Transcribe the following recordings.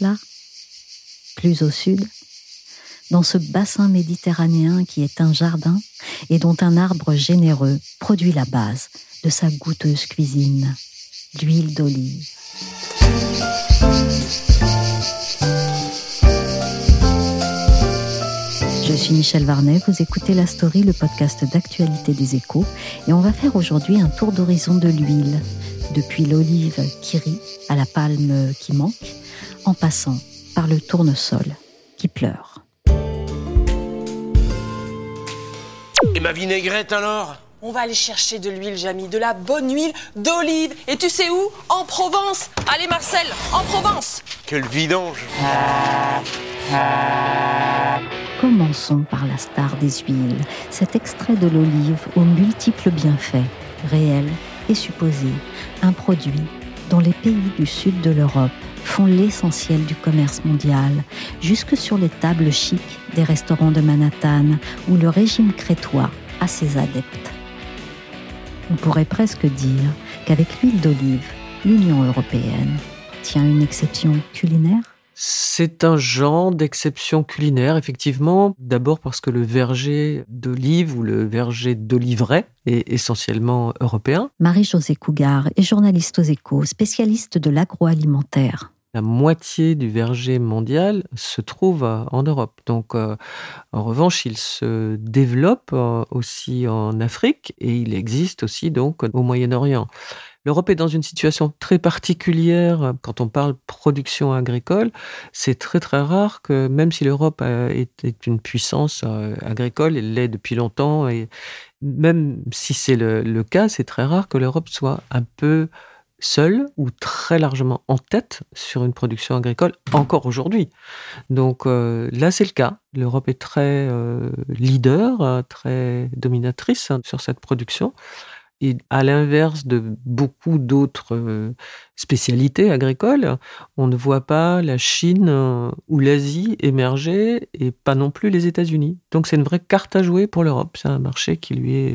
Là Plus au sud Dans ce bassin méditerranéen qui est un jardin et dont un arbre généreux produit la base de sa goûteuse cuisine, l'huile d'olive. Je suis Michel Varnet, vous écoutez La Story, le podcast d'actualité des échos, et on va faire aujourd'hui un tour d'horizon de l'huile, depuis l'olive qui rit à la palme qui manque, en passant par le tournesol qui pleure. Et ma vinaigrette alors? On va aller chercher de l'huile, Jamy, de la bonne huile d'olive. Et tu sais où? En Provence. Allez, Marcel, en Provence. Quel vidange Commençons par la star des huiles, cet extrait de l'olive aux multiples bienfaits, réels et supposés, un produit dont les pays du sud de l'Europe font l'essentiel du commerce mondial, jusque sur les tables chics des restaurants de Manhattan, où le régime crétois a ses adeptes. On pourrait presque dire qu'avec l'huile d'olive, l'Union européenne tient une exception culinaire C'est un genre d'exception culinaire, effectivement. D'abord parce que le verger d'olive ou le verger d'oliveret est essentiellement européen. Marie-Josée Cougar est journaliste aux échos, spécialiste de l'agroalimentaire. La moitié du verger mondial se trouve euh, en Europe. Donc, euh, en revanche, il se développe euh, aussi en Afrique et il existe aussi donc au Moyen-Orient. L'Europe est dans une situation très particulière quand on parle production agricole. C'est très très rare que même si l'Europe est, une puissance agricole, elle l'est depuis longtemps, et même si c'est le cas, c'est très rare que l'Europe soit un peu seule ou très largement en tête sur une production agricole encore aujourd'hui. Donc euh, là, c'est le cas. L'Europe est très euh, leader, euh, très dominatrice hein, sur cette production. Et à l'inverse de beaucoup d'autres euh, spécialités agricoles, on ne voit pas la Chine euh, ou l'Asie émerger et pas non plus les États-Unis. Donc c'est une vraie carte à jouer pour l'Europe. C'est un marché qui lui est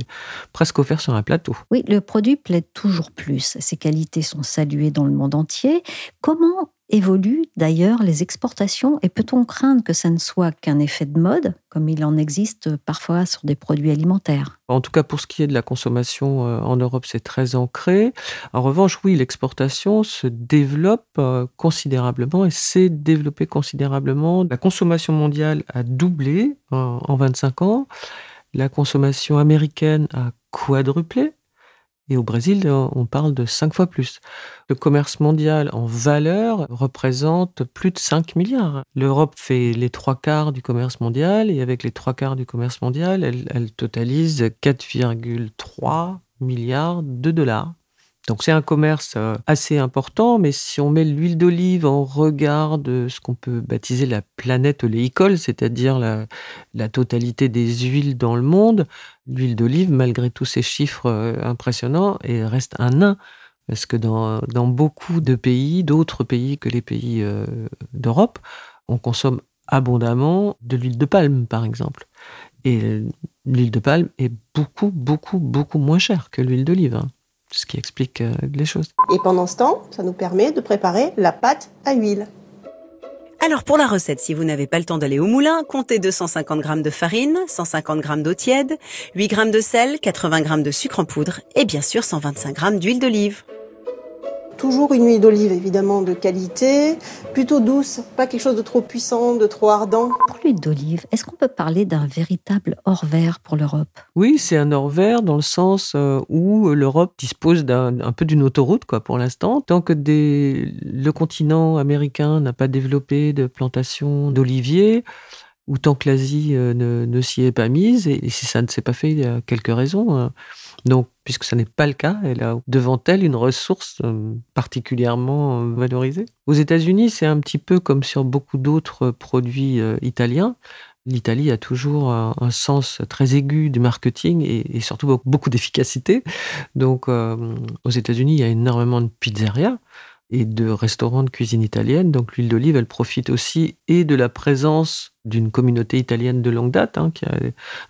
presque offert sur un plateau. Oui, le produit plaît toujours plus. Ses qualités sont saluées dans le monde entier. Comment évoluent d'ailleurs les exportations et peut-on craindre que ça ne soit qu'un effet de mode, comme il en existe parfois sur des produits alimentaires? En tout cas, pour ce qui est de la consommation euh, en Europe, c'est très ancré. En revanche, oui, l'exportation se développe euh, considérablement et s'est développée considérablement. La consommation mondiale a doublé en, en 25 ans. La consommation américaine a quadruplé. Et au Brésil, on parle de cinq fois plus. Le commerce mondial en valeur représente plus de 5 milliards. L'Europe fait les trois quarts du commerce mondial et avec les trois quarts du commerce mondial, elle, elle totalise 4,3 milliards de dollars. Donc c'est un commerce euh, assez important, mais si on met l'huile d'olive en regard de ce qu'on peut baptiser la planète oléicole, c'est-à-dire la, totalité des huiles dans le monde, l'huile d'olive, malgré tous ces chiffres euh, impressionnants, reste un nain. Parce que dans, beaucoup de pays, d'autres pays que les pays euh, d'Europe, on consomme abondamment de l'huile de palme, par exemple. Et l'huile de palme est beaucoup, beaucoup, beaucoup moins chère que l'huile d'olive. Ce qui explique euh, les choses. Et pendant ce temps, ça nous permet de préparer la pâte à huile. Alors pour la recette, si vous n'avez pas le temps d'aller au moulin, comptez 250 g de farine, 150 g d'eau tiède, 8 g de sel, 80 g de sucre en poudre et bien sûr 125 g d'huile d'olive. Toujours une huile d'olive évidemment de qualité, plutôt douce, pas quelque chose de trop puissant, de trop ardent. Pour l'huile d'olive, est-ce qu'on peut parler d'un véritable hors vert pour l'Europe? Oui, c'est un hors vert dans le sens euh, où l'Europe dispose d'un un peu d'une autoroute quoi pour l'instant. Tant que des, le continent américain n'a pas développé de plantation d'oliviers, ou tant que l'Asie euh, ne, ne s'y est pas mise, et, et si ça ne s'est pas fait, il y a quelques raisons. hein. Donc, puisque ce n'est pas le cas, elle a devant elle une ressource euh, particulièrement euh, valorisée. Aux États-Unis, c'est un petit peu comme sur beaucoup d'autres produits euh, italiens. L'Italie a toujours un, sens très aigu du marketing et, surtout beaucoup, d'efficacité. Donc, aux États-Unis, il y a énormément de pizzerias et de restaurants de cuisine italienne. Donc, l'huile d'olive, elle profite aussi et de la présence d'une communauté italienne de longue date, hein, qui a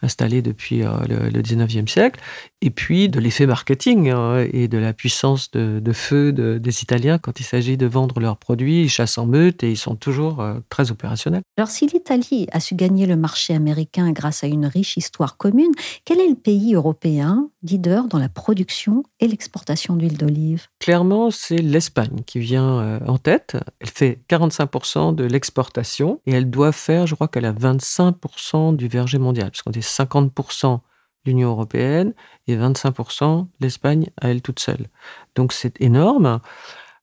installé depuis euh, le, le 19e siècle, et puis de l'effet marketing hein, et de la puissance de, de feu de- des Italiens quand il s'agit de vendre leurs produits. Ils chassent en meute et ils sont toujours euh, très opérationnels. Alors si l'Italie a su gagner le marché américain grâce à une riche histoire commune, quel est le pays européen leader dans la production et l'exportation d'huile d'olive? Clairement, c'est l'Espagne qui vient euh, en tête. Elle fait 45% de l'exportation et elle doit faire, je crois qu'elle a 25% du verger mondial, parce qu'on dit 50% l'Union européenne et 25% l'Espagne à elle toute seule. Donc c'est énorme.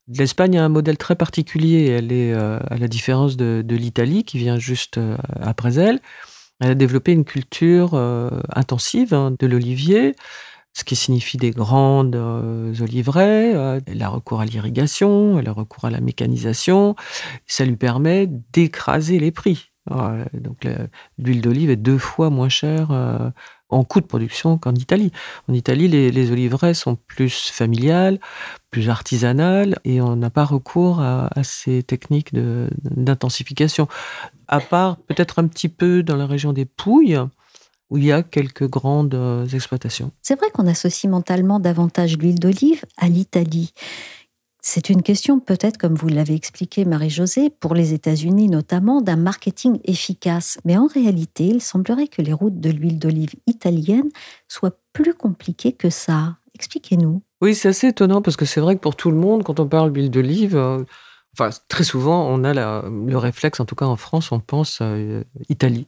L'Espagne a un modèle très particulier. Elle est, euh, à la différence de, l'Italie, qui vient juste euh, après elle, elle a développé une culture euh, intensive hein, de l'olivier, ce qui signifie des grandes oliveraies. Elle a recours à l'irrigation, elle a recours à la mécanisation. Ça lui permet d'écraser les prix. Donc l'huile d'olive est deux fois moins chère euh, en coût de production qu'en Italie. En Italie, les, les oliveraies sont plus familiales, plus artisanales, et on n'a pas recours à, à ces techniques d'intensification. À part peut-être un petit peu dans la région des Pouilles, où il y a quelques grandes euh, exploitations. C'est vrai qu'on associe mentalement davantage l'huile d'olive à l'Italie. C'est une question peut-être, comme vous l'avez expliqué Marie-Josée, pour les États-Unis notamment, d'un marketing efficace. Mais en réalité, il semblerait que les routes de l'huile d'olive italienne soient plus compliquées que ça. Expliquez-nous. Oui, c'est assez étonnant parce que c'est vrai que pour tout le monde, quand on parle d'huile d'olive, euh, enfin très souvent, on a le réflexe, en tout cas en France, on pense euh, Italie.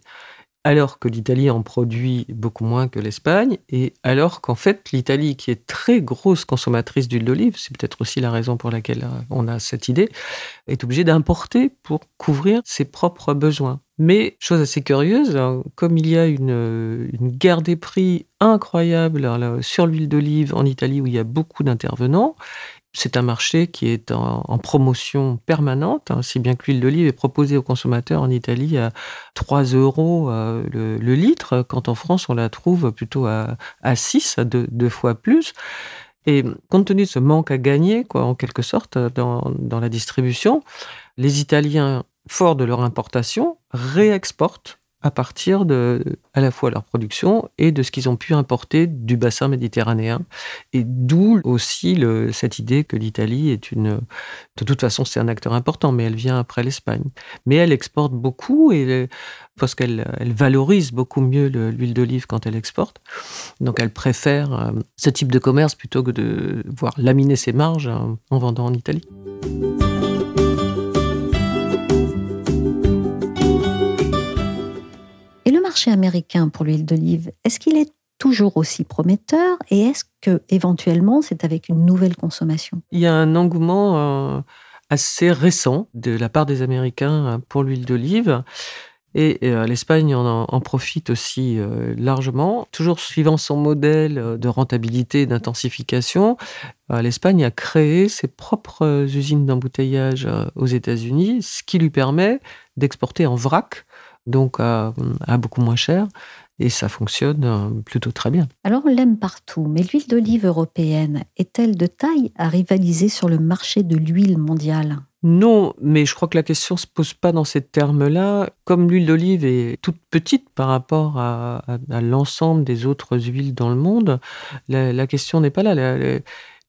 Alors que l'Italie en produit beaucoup moins que l'Espagne, et alors qu'en fait l'Italie, qui est très grosse consommatrice d'huile d'olive, c'est peut-être aussi la raison pour laquelle euh, on a cette idée, est obligée d'importer pour couvrir ses propres besoins. Mais chose assez curieuse, hein, comme il y a une, euh, guerre des prix incroyable sur l'huile d'olive en Italie où il y a beaucoup d'intervenants, c'est un marché qui est en, promotion permanente, hein, si bien que l'huile d'olive est proposée aux consommateurs en Italie à 3 euros euh, le, litre, quand en France on la trouve plutôt à, à 6, à deux, fois plus. Et compte tenu de ce manque à gagner, quoi, en quelque sorte, dans la distribution, les Italiens, forts de leur importation, réexportent à partir de à la fois leur production et de ce qu'ils ont pu importer du bassin méditerranéen. Et d'où aussi cette idée que l'Italie est une... De toute façon, c'est un acteur important, mais elle vient après l'Espagne. Mais elle exporte beaucoup et parce qu'elle elle valorise beaucoup mieux le- l'huile d'olive quand elle exporte. Donc elle préfère euh, ce type de commerce plutôt que de voir laminer ses marges euh, en vendant en Italie. Marché américain pour l'huile d'olive, est-ce qu'il est toujours aussi prometteur et est-ce que éventuellement c'est avec une nouvelle consommation? Il y a un engouement euh, assez récent de la part des Américains euh, pour l'huile d'olive. Et euh, l'Espagne en, profite aussi largement. Toujours suivant son modèle de rentabilité et d'intensification, l'Espagne a créé ses propres usines d'embouteillage aux États-Unis, ce qui lui permet d'exporter en vrac, donc à, à beaucoup moins cher. Et ça fonctionne euh, plutôt très bien. Alors on l'aime partout, mais l'huile d'olive européenne est-elle de taille à rivaliser sur le marché de l'huile mondiale? Non, mais je crois que la question se pose pas dans ces termes-là. Comme l'huile d'olive est toute petite par rapport à, à- à l'ensemble des autres huiles dans le monde, la, la question n'est pas là. La- la-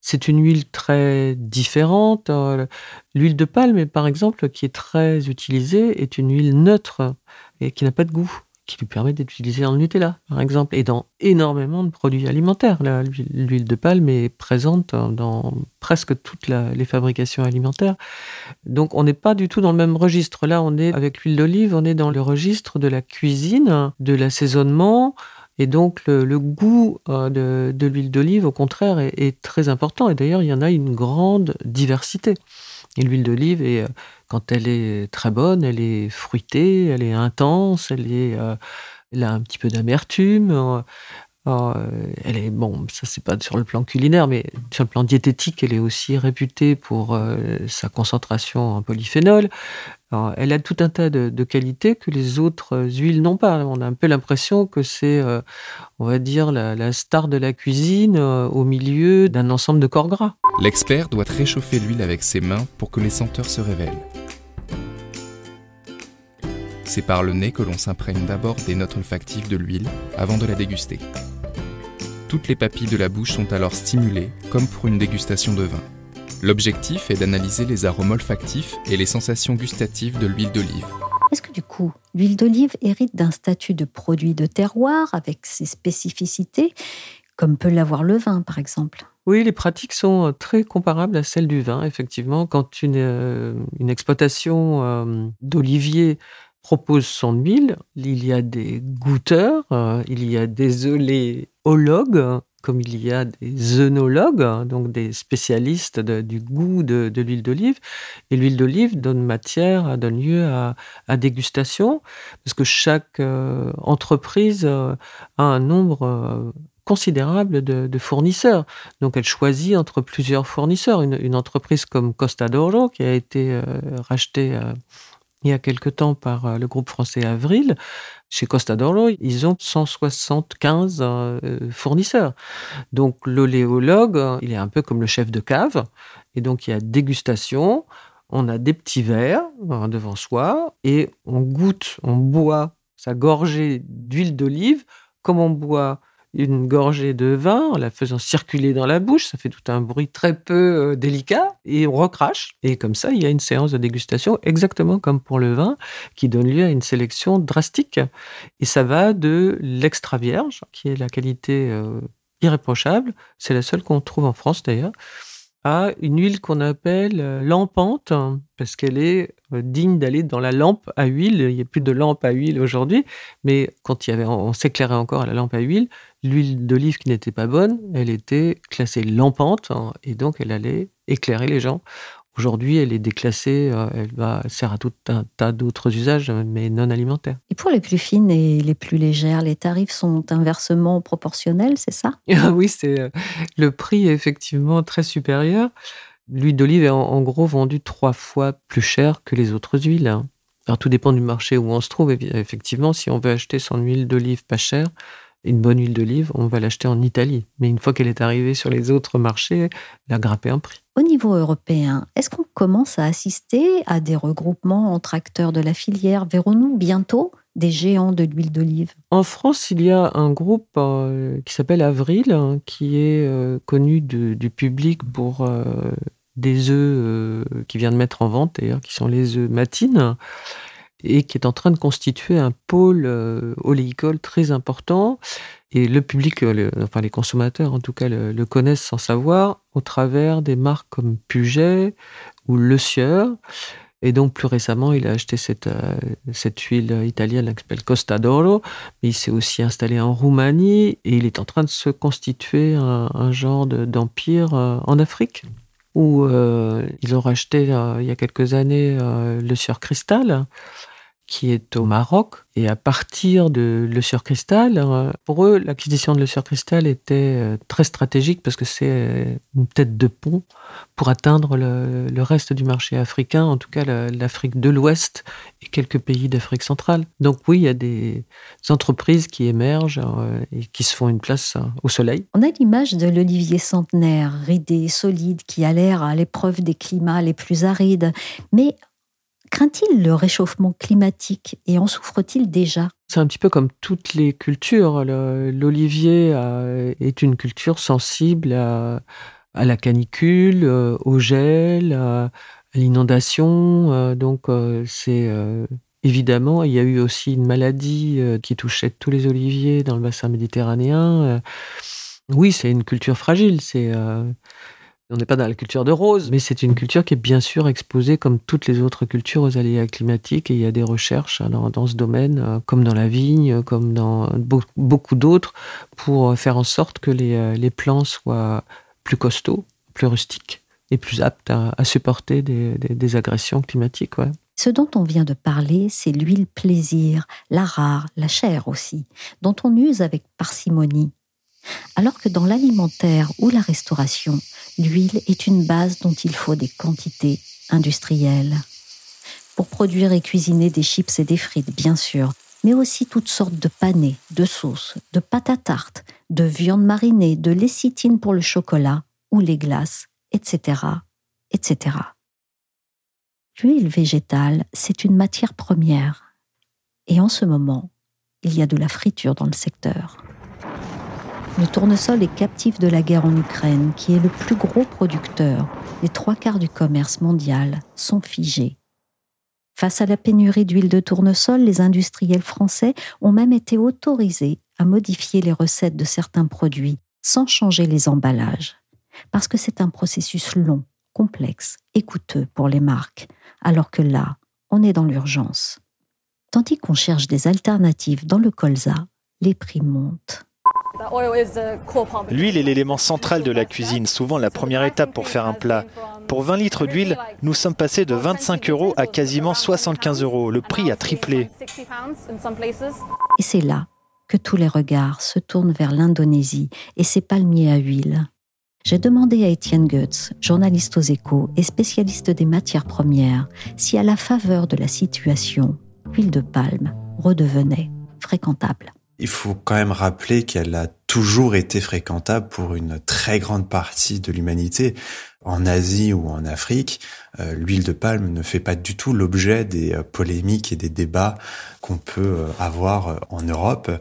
c'est une huile très différente. Euh, L'huile de palme, par exemple, qui est très utilisée, est une huile neutre et qui n'a pas de goût qui lui permet d'utiliser dans le Nutella, par exemple, et dans énormément de produits alimentaires. L'huile de palme est présente dans presque toutes les fabrications alimentaires. Donc on n'est pas du tout dans le même registre. Là, on est avec l'huile d'olive, on est dans le registre de la cuisine, de l'assaisonnement. Et donc le, goût euh, de, l'huile d'olive, au contraire, est, très important. Et d'ailleurs, il y en a une grande diversité. Et l'huile d'olive, est, quand elle est très bonne, elle est fruitée, elle est intense, elle, est, elle a un petit peu d'amertume. Euh, elle est bon, ça c'est pas sur le plan culinaire, mais sur le plan diététique, elle est aussi réputée pour euh, sa concentration en polyphénol. Elle a tout un tas de, qualités que les autres huiles n'ont pas. On a un peu l'impression que c'est, euh, on va dire, la, star de la cuisine au milieu d'un ensemble de corps gras. L'expert doit réchauffer l'huile avec ses mains pour que les senteurs se révèlent. C'est par le nez que l'on s'imprègne d'abord des notes olfactives de l'huile avant de la déguster. Toutes les papilles de la bouche sont alors stimulées, comme pour une dégustation de vin. L'objectif est d'analyser les arômes olfactifs et les sensations gustatives de l'huile d'olive. Est-ce que du coup, l'huile d'olive hérite d'un statut de produit de terroir avec ses spécificités, comme peut l'avoir le vin par exemple? Oui, les pratiques sont euh, très comparables à celles du vin, effectivement. Quand une, euh, une exploitation euh, d'olivier propose son huile, il y a des goûteurs, il y a des oléologues, comme il y a des œnologues, donc des spécialistes du goût de, l'huile d'olive. Et l'huile d'olive donne matière, donne lieu à, dégustation, parce que chaque entreprise a un nombre considérable de, fournisseurs. Donc elle choisit entre plusieurs fournisseurs. Une, entreprise comme Costa d'Oro, qui a été euh, rachetée euh, il y a quelque temps par euh, le groupe français Avril, chez Costa d'Oro, ils ont 175 fournisseurs. Donc l'oléologue, il est un peu comme le chef de cave. Et donc il y a dégustation, on a des petits verres devant soi et on goûte, on boit sa gorgée d'huile d'olive comme on boit une gorgée de vin en la faisant circuler dans la bouche. Ça fait tout un bruit très peu euh, délicat et on recrache. Et comme ça, il y a une séance de dégustation exactement comme pour le vin qui donne lieu à une sélection drastique. Et ça va de l'extra vierge, qui est la qualité euh, irréprochable. C'est la seule qu'on trouve en France d'ailleurs à une huile qu'on appelle euh, lampante, parce qu'elle est euh, digne d'aller dans la lampe à huile. Il n'y a plus de lampe à huile aujourd'hui, mais quand on s'éclairait encore à la lampe à huile, l'huile d'olive qui n'était pas bonne, elle était classée lampante, hein, et donc elle allait éclairer les gens. Aujourd'hui, elle est déclassée, euh, elle, va, sert à tout un tas d'autres usages, mais non alimentaires. Et pour les plus fines et les plus légères, les tarifs sont inversement proportionnels, c'est ça? Oui, c'est euh, le prix est effectivement très supérieur. L'huile d'olive est en, gros vendue trois fois plus cher que les autres huiles. Hein. Alors tout dépend du marché où on se trouve. Effectivement, si on veut acheter son huile d'olive pas chère, une bonne huile d'olive, on va l'acheter en Italie. Mais une fois qu'elle est arrivée sur les autres marchés, elle a grimpé un prix. Au niveau européen, est-ce qu'on commence à assister à des regroupements entre acteurs de la filière Verrons-nous bientôt des géants de l'huile d'olive? En France, il y a un groupe euh, qui s'appelle Avril, hein, qui est euh, connu du public pour euh, des œufs qu'il vient de mettre en vente, d'ailleurs, qui sont les œufs matines et qui est en train de constituer un pôle euh, oléicole très important. Et le public, euh, enfin les consommateurs en tout cas, le, connaissent sans savoir au travers des marques comme Puget ou Le Sieur. Et donc, plus récemment, il a acheté cette, euh, huile italienne qui s'appelle Costa d'Oro, il s'est aussi installé en Roumanie et il est en train de se constituer un, genre d'empire en Afrique où ils ont racheté il y a quelques années le Sieur Cristal, qui est au Maroc. Et à partir de Le Sur Cristal, euh, pour eux, l'acquisition de Le Sur Cristal était euh, très stratégique parce que c'est euh, une tête de pont pour atteindre le, reste du marché africain, en tout cas l'Afrique de l'Ouest et quelques pays d'Afrique centrale. Donc oui, il y a des entreprises qui émergent et qui se font une place au soleil. On a l'image de l'olivier centenaire, ridé, solide, qui a l'air à l'épreuve des climats les plus arides. Mais Craint-il le réchauffement climatique et en souffre-t-il déjà? C'est un petit peu comme toutes les cultures. L'olivier euh, est une culture sensible à, la canicule, euh, au gel, à l'inondation. Euh, donc c'est évidemment, il y a eu aussi une maladie qui touchait tous les oliviers dans le bassin méditerranéen. Oui, c'est une culture fragile. C'est on n'est pas dans la culture de rose, mais c'est une culture qui est bien sûr exposée comme toutes les autres cultures aux aléas climatiques et il y a des recherches dans, ce domaine, euh, comme dans la vigne, comme dans beaucoup d'autres, pour faire en sorte que les, euh, les plants soient plus costauds, plus rustiques est plus apte à, supporter des, agressions climatiques. Ce dont on vient de parler, c'est l'huile plaisir, la rare, la chair aussi, dont on use avec parcimonie. Alors que dans l'alimentaire ou la restauration, l'huile est une base dont il faut des quantités industrielles. Pour produire et cuisiner des chips et des frites, bien sûr, mais aussi toutes sortes de panés, de sauces, de pâtes à tarte, de viande marinée, de lécithine pour le chocolat ou les glaces, etc., etc. L'huile végétale, c'est une matière première. Et en ce moment, il y a de la friture dans le secteur. Le tournesol est captif de la guerre en Ukraine, qui est le plus gros producteur. Les trois quarts du commerce mondial sont figés. Face à la pénurie d'huile de tournesol, les industriels français ont même été autorisés à modifier les recettes de certains produits sans changer les emballages. Parce que c'est un processus long, complexe et coûteux pour les marques, alors que là, on est dans l'urgence. Tandis qu'on cherche des alternatives dans le colza, les prix montent. L'huile est l'élément central de la cuisine, souvent la première étape pour faire un plat. Pour 20 litres d'huile, nous sommes passés de 25 euros à quasiment 75 euros. Le prix a triplé. Et c'est là que tous les regards se tournent vers l'Indonésie et ses palmiers à huile. J'ai demandé à Étienne Goetz, journaliste aux échos et spécialiste des matières premières, si à la faveur de la situation, l'huile de palme redevenait fréquentable il faut quand même rappeler qu'elle a toujours été fréquentable pour une très grande partie de l'humanité. En Asie ou en Afrique, euh, l'huile de palme ne fait pas du tout l'objet des euh, polémiques et des débats qu'on peut euh, avoir en Europe.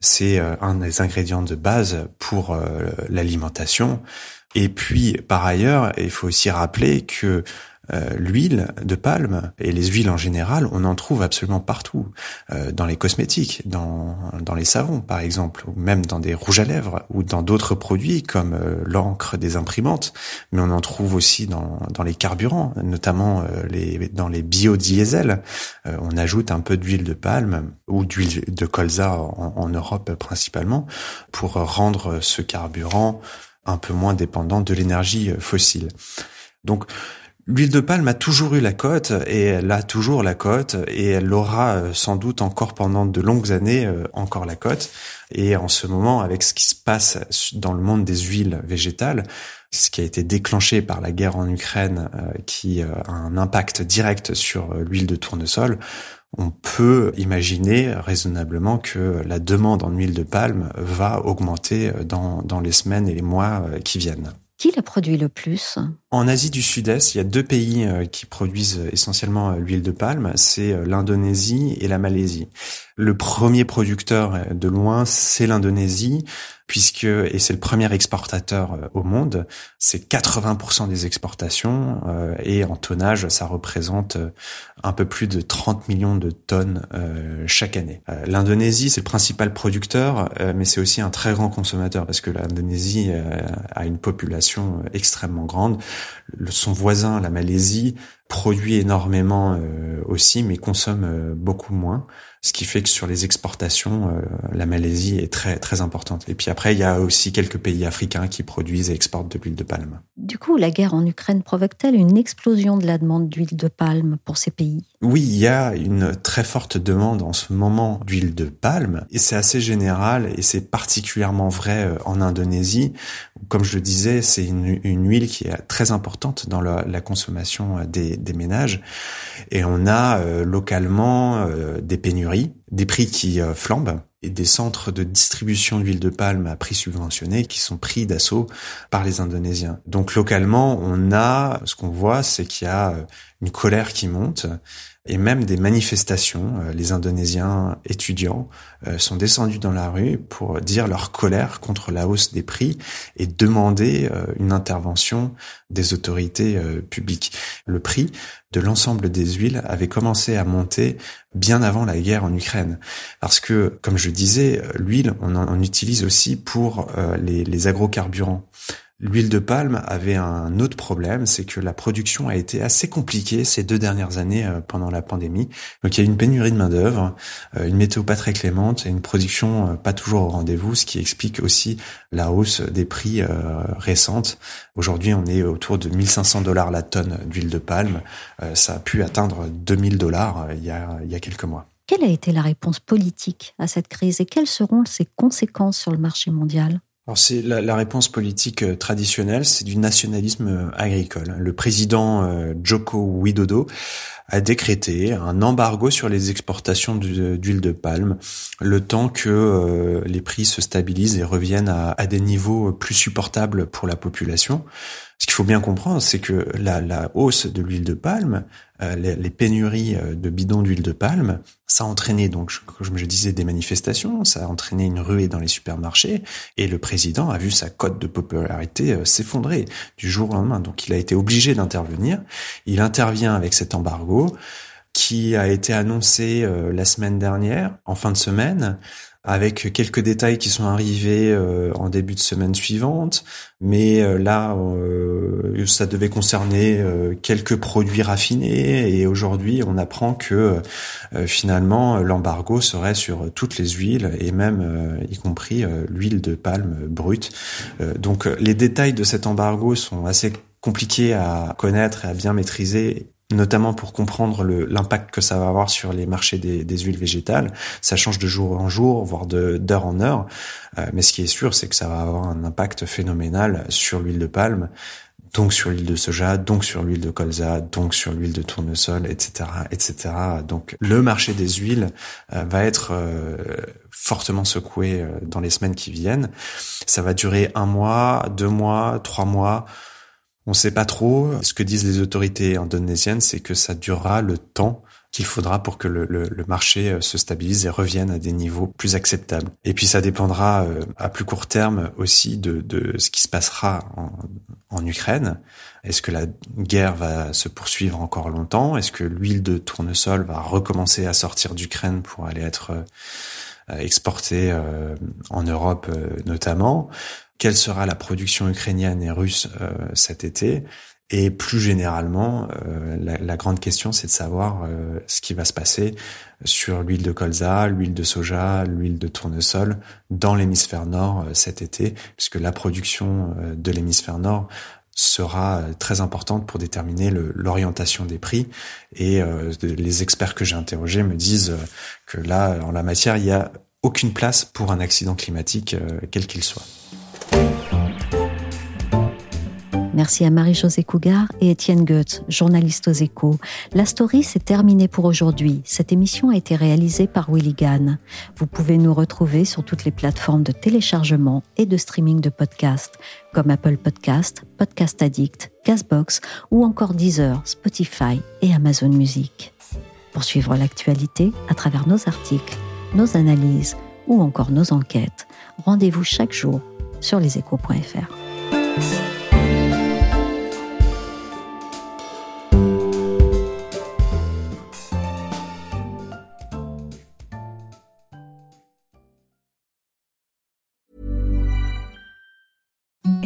C'est un des ingrédients de base pour l'alimentation. Et puis, par ailleurs, il faut aussi rappeler que euh, l'huile de palme et les huiles en général, on en trouve absolument partout, euh, dans les cosmétiques, dans, dans les savons par exemple, ou même dans des rouges à lèvres ou dans d'autres produits comme euh, l'encre des imprimantes, mais on en trouve aussi dans, dans les carburants, notamment les, dans les biodiesels. on ajoute un peu d'huile de palme ou d'huile de colza en, en Europe principalement pour rendre ce carburant un peu moins dépendant de l'énergie fossile. Donc L'huile de palme a toujours eu la cote et elle a toujours la cote et elle l'aura euh, sans doute encore pendant de longues années euh, encore la cote. Et en ce moment, avec ce qui se passe dans le monde des huiles végétales, ce qui a été déclenché par la guerre en Ukraine, euh, qui a un impact direct sur l'huile de tournesol, on peut imaginer raisonnablement que la demande en huile de palme va augmenter dans, dans les semaines et les mois qui viennent. Qui la produit le plus? En Asie du Sud-Est, il y a deux pays euh, qui produisent essentiellement euh, l'huile de palme, c'est euh, l'Indonésie et la Malaisie. Le premier producteur de loin, c'est l'Indonésie, puisque, et c'est le premier exportateur au monde, c'est 80% des exportations, et en tonnage, ça représente un peu plus de 30 millions de tonnes chaque année. L'Indonésie, c'est le principal producteur, mais c'est aussi un très grand consommateur, parce que l'Indonésie a une population extrêmement grande. Son voisin, la Malaisie, produit énormément euh, aussi, mais consomme euh, beaucoup moins. Ce qui fait que sur les exportations, euh, la Malaisie est très très importante. Et puis après, il y a aussi quelques pays africains qui produisent et exportent de l'huile de palme. Du coup, la guerre en Ukraine provoque-t-elle une explosion de la demande d'huile de palme pour ces pays? Oui, il y a une très forte demande en ce moment d'huile de palme, et c'est assez général, et c'est particulièrement vrai en Indonésie. Comme je le disais, c'est une, une, huile qui est très importante dans la, la consommation des, des ménages. Et on a euh, localement euh, des pénuries, des prix qui euh, flambent et des centres de distribution d'huile de palme à prix subventionné qui sont pris d'assaut par les Indonésiens. Donc localement, on a, ce qu'on voit, c'est qu'il y a une colère qui monte et même des manifestations. Euh, les Indonésiens étudiants euh, sont descendus dans la rue pour dire leur colère contre la hausse des prix et demander euh, une intervention des autorités publiques. Le prix de l'ensemble des huiles avait commencé à monter bien avant la guerre en Ukraine. Parce que, comme je disais, l'huile, on en utilise aussi pour les, les agrocarburants. L'huile de palme avait un autre problème, c'est que la production a été assez compliquée ces deux dernières années euh, pendant la pandémie. Donc il y a une pénurie de main d'œuvre, euh, une météo pas très clémente et une production euh, pas toujours au rendez-vous, ce qui explique aussi la hausse des prix récentes. Aujourd'hui, on est autour de 1500 dollars la tonne d'huile de palme. Ça a pu atteindre 2000 dollars il y a quelques mois. Quelle a été la réponse politique à cette crise et quelles seront ses conséquences sur le marché mondial? Alors c'est la, réponse politique euh, traditionnelle, c'est du nationalisme euh, agricole. Le président euh, Joko Widodo a décrété un embargo sur les exportations d'huile de palme, le temps que les prix se stabilisent et reviennent à des niveaux plus supportables pour la population. Ce qu'il faut bien comprendre, c'est que la, hausse de l'huile de palme, euh, les, les, pénuries euh, de bidons d'huile de palme, ça a entraîné, donc, comme je disais, des manifestations, ça a entraîné une ruée dans les supermarchés, et le président a vu sa cote de popularité euh, s'effondrer du jour au lendemain. Donc il a été obligé d'intervenir. Il intervient avec cet embargo qui a été annoncé la semaine dernière, en fin de semaine, avec quelques détails qui sont arrivés euh, en début de semaine suivante, mais euh, là, euh, ça devait concerner quelques produits raffinés, et aujourd'hui, on apprend que finalement, l'embargo serait sur toutes les huiles, et même y compris l'huile de palme brute. donc, les détails de cet embargo sont assez compliqués à connaître et à bien maîtriser notamment pour comprendre l'impact que ça va avoir sur les marchés des, des, huiles végétales. Ça change de jour en jour, voire d'heure en heure. Euh, mais ce qui est sûr, c'est que ça va avoir un impact phénoménal sur l'huile de palme, donc sur l'huile de soja, donc sur l'huile de colza, donc sur l'huile de tournesol, etc., etc. Donc le marché des huiles euh, va être euh, fortement secoué dans les semaines qui viennent. Ça va durer un mois, deux mois, trois mois. On ne sait pas trop. Ce que disent les autorités indonésiennes, c'est que ça durera le temps qu'il faudra pour que le, marché euh, se stabilise et revienne à des niveaux plus acceptables. Et puis ça dépendra euh, à plus court terme aussi de, ce qui se passera en, Ukraine. Est-ce que la guerre va se poursuivre encore longtemps? Est-ce que l'huile de tournesol va recommencer à sortir d'Ukraine pour aller être euh, exportée en Europe notamment? Quelle sera la production ukrainienne et russe euh, cet été. Et plus généralement, euh, la, grande question, c'est de savoir euh, ce qui va se passer sur l'huile de colza, l'huile de soja, l'huile de tournesol dans l'hémisphère nord cet été, puisque la production de l'hémisphère nord sera très importante pour déterminer l'orientation des prix. Et les experts que j'ai interrogés me disent que là, en la matière, il n'y a aucune place pour un accident climatique, quel qu'il soit. Merci à Marie-Josée Cougar et Étienne Goetz, journalistes aux échos. La story s'est terminée pour aujourd'hui. Cette émission a été réalisée par Willy Gann. Vous pouvez nous retrouver sur toutes les plateformes de téléchargement et de streaming de podcasts, comme Apple Podcast, Podcast Addict, Castbox ou encore Deezer, Spotify et Amazon Music. Pour suivre l'actualité à travers nos articles, nos analyses ou encore nos enquêtes, rendez-vous chaque jour sur leséchos.fr.